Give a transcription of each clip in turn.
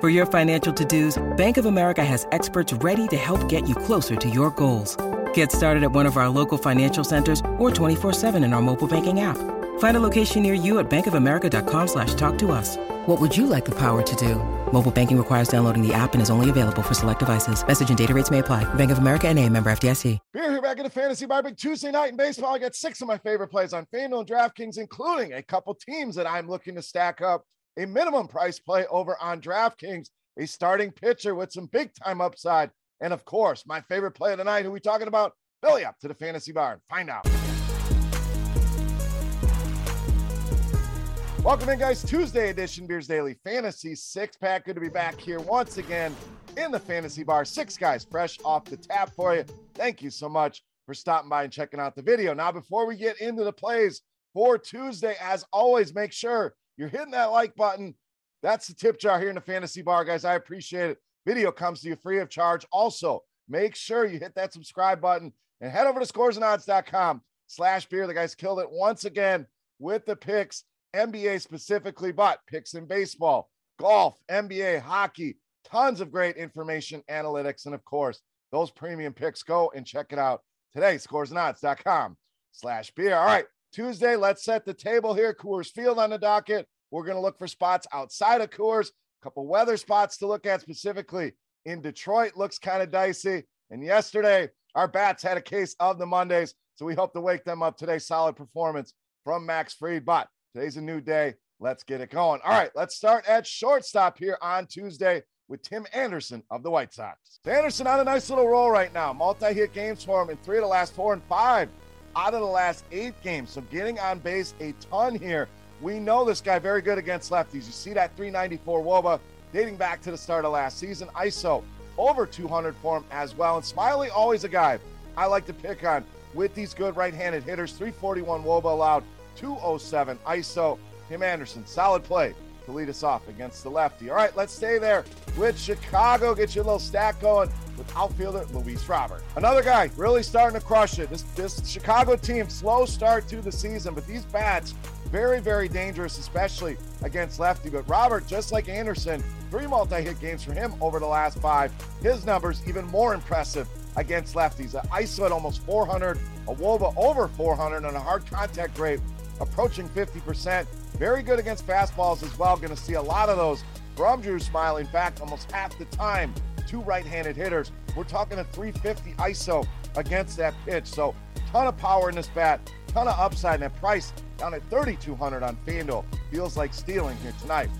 For your financial to-dos, Bank of America has experts ready to help get you closer to your goals. Get started at one of our local financial centers or 24-7 in our mobile banking app. Find a location near you at bankofamerica.com slash talk to us. What would you like the power to do? Mobile banking requires downloading the app and is only available for select devices. Message and data rates may apply. Bank of America and a member FDIC. Beer here back in the Fantasy Bar. Big Tuesday night in baseball. I got six of my favorite plays on FanDuel and DraftKings, including a couple teams that I'm looking to stack up. A minimum price play over on DraftKings, a starting pitcher with some big time upside. And of course, my favorite play of the night, who we talking about? Billy up to the Fantasy Bar find out. Welcome in, guys. Tuesday edition Beers Daily Fantasy Six Pack. Good to be back here once again in the Fantasy Bar. Six guys fresh off the tap for you. Thank you so much for stopping by and checking out the video. Now, before we get into the plays for Tuesday, as always, make sure you're hitting that like button. That's the tip jar here in the Fantasy Bar, guys. I appreciate it. Video comes to you free of charge. Also, make sure you hit that subscribe button and head over to scoresandodds.com slash beer. The guys killed it once again with the picks. NBA specifically, but picks in baseball, golf, NBA, hockey, tons of great information, analytics, and of course, those premium picks. Go and check it out today, scoresandodds.com slash beer. All right, Tuesday, let's set the table here. Coors Field on the docket. We're going to look for spots outside of Coors, a couple weather spots to look at specifically in Detroit. Looks kind of dicey. And yesterday, our bats had a case of the Mondays. So we hope to wake them up today. Solid performance from Max Fried. But Today's a new day. Let's get it going. All right, let's start at shortstop here on Tuesday with Tim Anderson of the White Sox. Anderson on a nice little roll right now. Multi-hit games for him in three of the last four and five out of the last eight games. So getting on base a ton here. We know this guy very good against lefties. You see that 394 Woba dating back to the start of last season. ISO over 200 for him as well. And Smyly always a guy I like to pick on with these good right-handed hitters. 341 Woba allowed 207 ISO. Tim Anderson, solid play to lead us off against the lefty. All right, let's stay there with Chicago. Get your little stack going with outfielder Luis Robert. Another guy really starting to crush it. This this Chicago team, slow start to the season, but these bats very, very dangerous, especially against lefty. But Robert, just like Anderson, three multi-hit games for him over the last five. His numbers even more impressive against lefties. An ISO at almost 400, a WOBA over 400, and a hard contact rate approaching 50%. Very good against fastballs as well. Going to see a lot of those from Drew Smyly. In fact, almost half the time, two right handed hitters. We're talking a 350 ISO against that pitch. So, ton of power in this bat, ton of upside, and that price down at 3,200 on FanDuel. Feels like stealing here tonight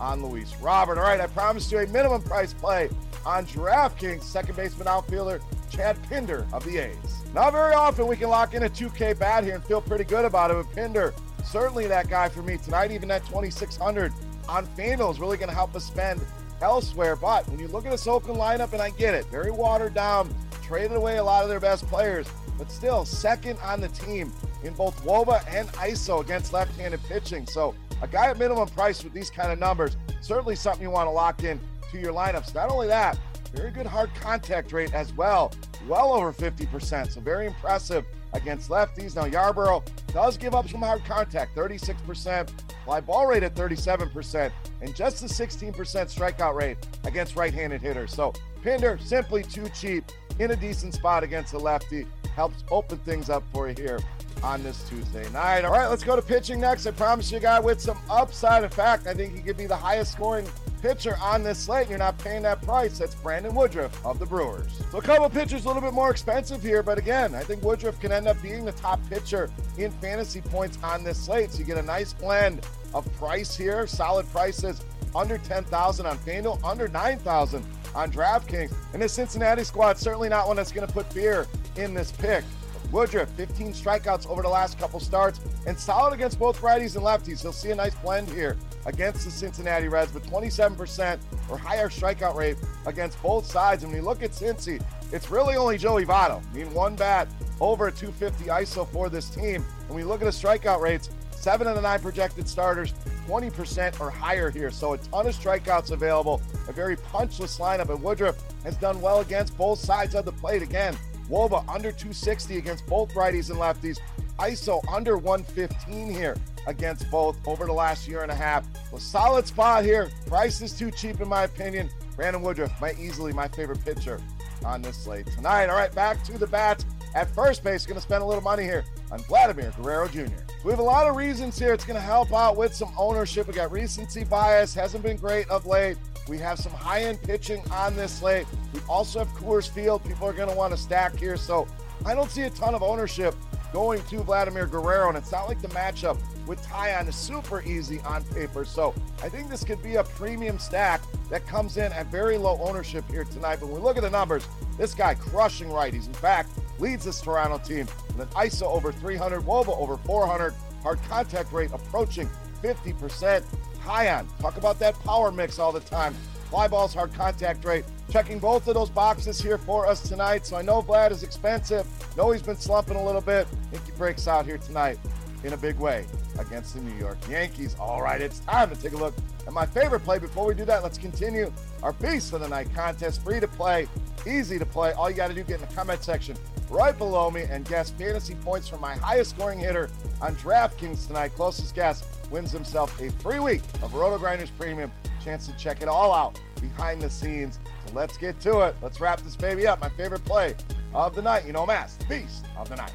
on Luis Robert. All right, I promised you a minimum price play on DraftKings, second baseman outfielder Chad Pinder of the A's. Not very often we can lock in a 2K bat here and feel pretty good about it, but Pinder, certainly that guy for me tonight. Even that 2,600 on FanDuel is really going to help us spend elsewhere. But when you look at this Oakland lineup, and I get it, very watered down, traded away a lot of their best players, but still second on the team in both WOBA and ISO against left-handed pitching. So a guy at minimum price with these kind of numbers, certainly something you want to lock in to your lineups. Not only that, very good hard contact rate as well well over 50%. So very impressive against lefties. Now, Yarbrough does give up some hard contact, 36%, fly ball rate at 37%, and just a 16% strikeout rate against right handed hitters. So, Pinder simply too cheap in a decent spot against a lefty. Helps open things up for you here on this Tuesday night. All right, let's go to pitching next. I promise you guy with some upside. In fact, I think he could be the highest scoring pitcher on this slate, you're not paying that price. That's Brandon Woodruff of the Brewers. So a couple pitchers a little bit more expensive here, but again, I think Woodruff can end up being the top pitcher in fantasy points on this slate. So you get a nice blend of price here, solid prices under 10,000 on FanDuel, under 9,000 on DraftKings. And this Cincinnati squad certainly not one that's going to put fear in this pick. Woodruff, 15 strikeouts over the last couple starts and solid against both righties and lefties. He'll see a nice blend here against the Cincinnati Reds with 27% or higher strikeout rate against both sides. And when you look at Cincy, it's really only Joey Votto. I mean, one bat over a 250 ISO for this team. When we look at the strikeout rates, seven of the nine projected starters, 20% or higher here. So a ton of strikeouts available, a very punchless lineup. And Woodruff has done well against both sides of the plate. Again, Woba under 260 against both righties and lefties. ISO under 115 here against both over the last year and a half. A solid spot here. Price is too cheap, in my opinion. Brandon Woodruff, my easily my favorite pitcher on this slate tonight. All right, back to the bats at first base. Going to spend a little money here on Vladimir Guerrero Jr. So we have a lot of reasons here. It's going to help out with some ownership. We got recency bias, hasn't been great of late. We have some high end pitching on this slate. We also have Coors Field. People are going to want to stack here. So I don't see a ton of ownership going to Vladimir Guerrero. And it's not like the matchup with Taillon is super easy on paper. So I think this could be a premium stack that comes in at very low ownership here tonight. But when we look at the numbers, this guy crushing righties. In fact, leads this Toronto team with an ISO over 300, Woba over 400, hard contact rate approaching 50%. Taillon, talk about that power mix all the time. Fly balls, hard contact rate. Checking both of those boxes here for us tonight. So I know Vlad is expensive. Know he's been slumping a little bit. I think he breaks out here tonight in a big way against the New York Yankees. All right, it's time to take a look at my favorite play. Before we do that, let's continue our Beast of the Night contest. Free to play, easy to play. All you got to do get in the comment section right below me and guess fantasy points from my highest scoring hitter on DraftKings tonight. Closest guess wins himself a free week of Roto Grinders Premium. Chance to check it all out behind the scenes. So let's get to it. Let's wrap this baby up. My favorite play of the night. You know, Mass, the Beast of the Night.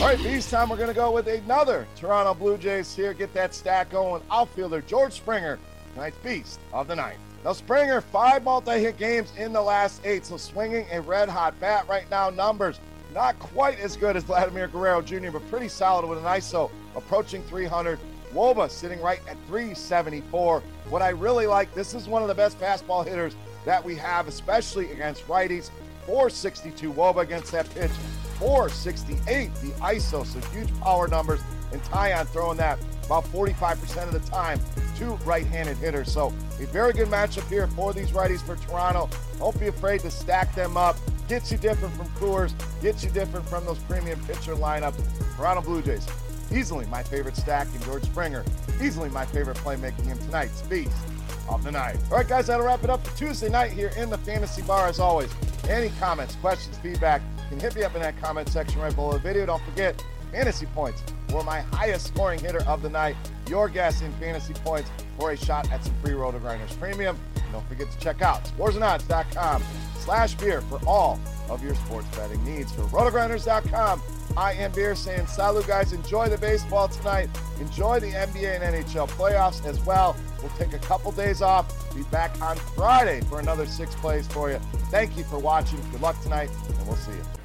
All right, Beast time. We're going to go with another Toronto Blue Jays here. Get that stack going. Outfielder George Springer, tonight's Beast of the Night. Now, Springer, five multi hit games in the last eight, so swinging a red hot bat right now. Numbers not quite as good as Vladimir Guerrero Jr., but pretty solid with an ISO approaching 300. Woba sitting right at 374. What I really like, this is one of the best fastball hitters that we have, especially against righties. 462 Woba against that pitch. 468 the ISO, so huge power numbers. And Taillon throwing that about 45% of the time to right-handed hitters. So a very good matchup here for these righties for Toronto. Don't be afraid to stack them up. Gets you different from Coors, gets you different from those premium pitcher lineups. Toronto Blue Jays, easily my favorite stack, and George Springer, easily my favorite playmaking him tonight's beast of the night. All right, guys, that'll wrap it up for Tuesday night here in the Fantasy Bar. As always, any comments, questions, feedback, you can hit me up in that comment section right below the video. Don't forget, fantasy points for my highest scoring hitter of the night. Your guess in fantasy points for a shot at some free Roto Grinders Premium. And don't forget to check out scoresandodds.com slash beer for all of your sports betting needs. For rotogrinders.com, I am Beer saying salut, guys. Enjoy the baseball tonight. Enjoy the NBA and NHL playoffs as well. We'll take a couple days off. Be back on Friday for another six plays for you. Thank you for watching. Good luck tonight, and we'll see you.